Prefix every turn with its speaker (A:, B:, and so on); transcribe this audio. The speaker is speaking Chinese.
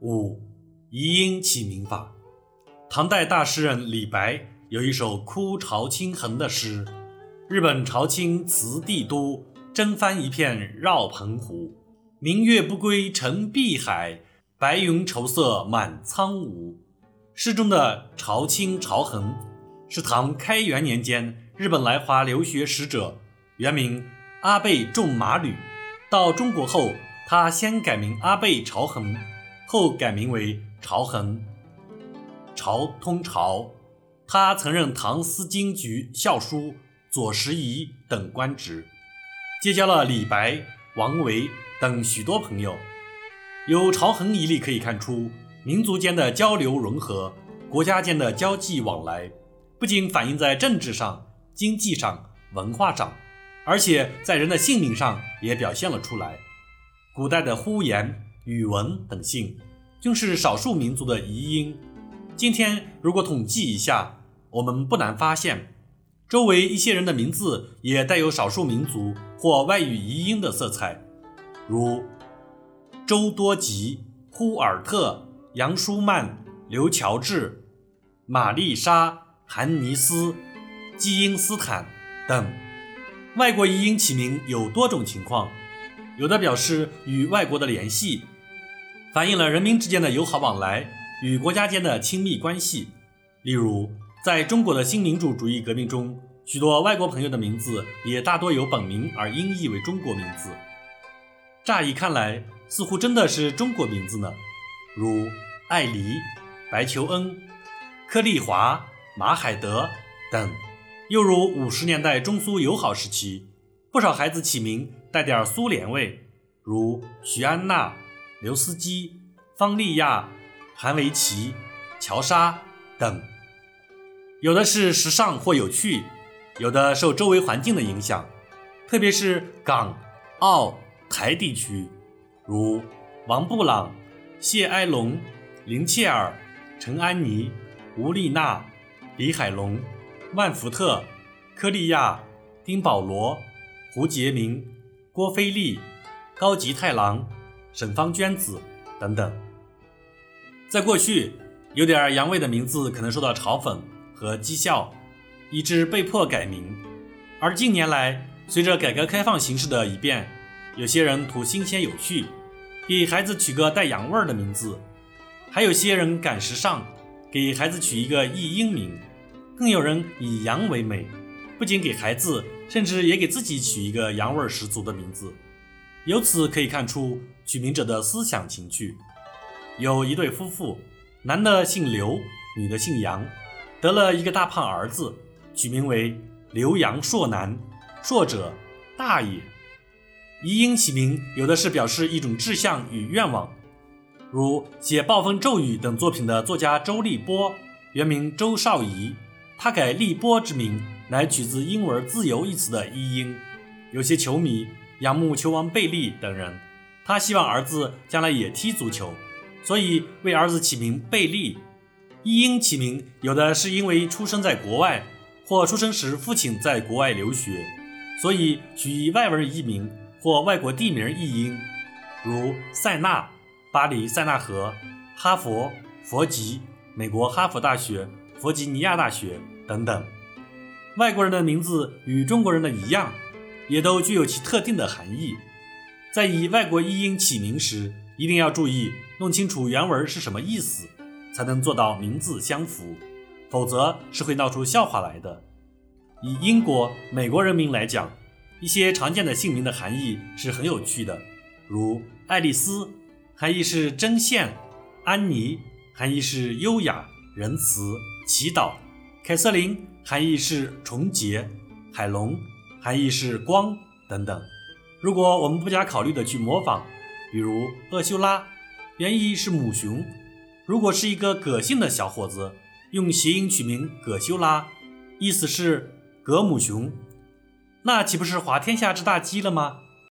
A: 五、遗音起名法。唐代大诗人李白有一首哭潮清横的诗：“日本朝清辞帝都，征帆一片绕澎湖。明月不归沉碧海，白云愁色满苍梧。”诗中的朝清朝横是唐开元年间日本来华留学使者，原名阿倍仲麻吕，到中国后，他先改名阿倍朝横。后改名为朝衡，朝通朝。他曾任唐司经局校书、左拾遗等官职，结交了李白、王维等许多朋友。由朝衡一例可以看出，民族间的交流融合，国家间的交际往来，不仅反映在政治上、经济上、文化上，而且在人的姓名上也表现了出来。古代的呼延。宇文等姓均是少数民族的遗音。今天如果统计一下，我们不难发现，周围一些人的名字也带有少数民族或外语遗音的色彩，如周多吉、呼尔特、杨舒曼、刘乔治、玛丽莎、韩尼斯、基因斯坦等。外国遗音起名有多种情况。有的表示与外国的联系，反映了人民之间的友好往来与国家间的亲密关系。例如，在中国的新民主主义革命中，许多外国朋友的名字也大多有本名而音译为中国名字。乍一看来，似乎真的是中国名字呢，如艾黎、白求恩、柯丽华、马海德等；又如五十年代中苏友好时期。不少孩子起名带点苏联味，如徐安娜、刘斯基、方利亚、韩维奇、乔莎等。有的是时尚或有趣，有的受周围环境的影响，特别是港、澳、台地区，如王布朗、谢埃隆、林切尔、陈安妮、吴丽娜、李海龙、万福特、科利亚、丁保罗。胡杰明、郭菲利、高吉太郎、沈芳娟子等等，在过去，有点洋味的名字可能受到嘲讽和讥笑，以致被迫改名。而近年来，随着改革开放形势的一变，有些人图新鲜有趣，给孩子取个带洋味儿的名字；还有些人赶时尚，给孩子取一个译英名；更有人以洋为美。不仅给孩子，甚至也给自己取一个洋味儿十足的名字。由此可以看出取名者的思想情趣。有一对夫妇，男的姓刘，女的姓杨，得了一个大胖儿子，取名为刘杨硕男。硕者，大也。遗音起名，有的是表示一种志向与愿望，如写《暴风骤雨》等作品的作家周立波，原名周少仪，他改立波之名。乃取自英文“自由”一词的译音。有些球迷仰慕球王贝利等人，他希望儿子将来也踢足球，所以为儿子起名贝利。译音起名，有的是因为出生在国外，或出生时父亲在国外留学，所以取以外文译名或外国地名译音，如塞纳、巴黎塞纳河、哈佛、佛吉、美国哈佛大学、弗吉尼亚大学等等。外国人的名字与中国人的一样，也都具有其特定的含义。在以外国译音起名时，一定要注意弄清楚原文是什么意思，才能做到名字相符，否则是会闹出笑话来的。以英国、美国人民来讲，一些常见的姓名的含义是很有趣的，如爱丽丝，含义是针线；安妮，含义是优雅、仁慈、祈祷；凯瑟琳。含义是纯洁，海龙含义是光等等。如果我们不加考虑的去模仿，比如厄修拉，原意是母熊。如果是一个葛姓的小伙子，用谐音取名葛修拉，意思是葛母熊，那岂不是滑天下之大稽了吗？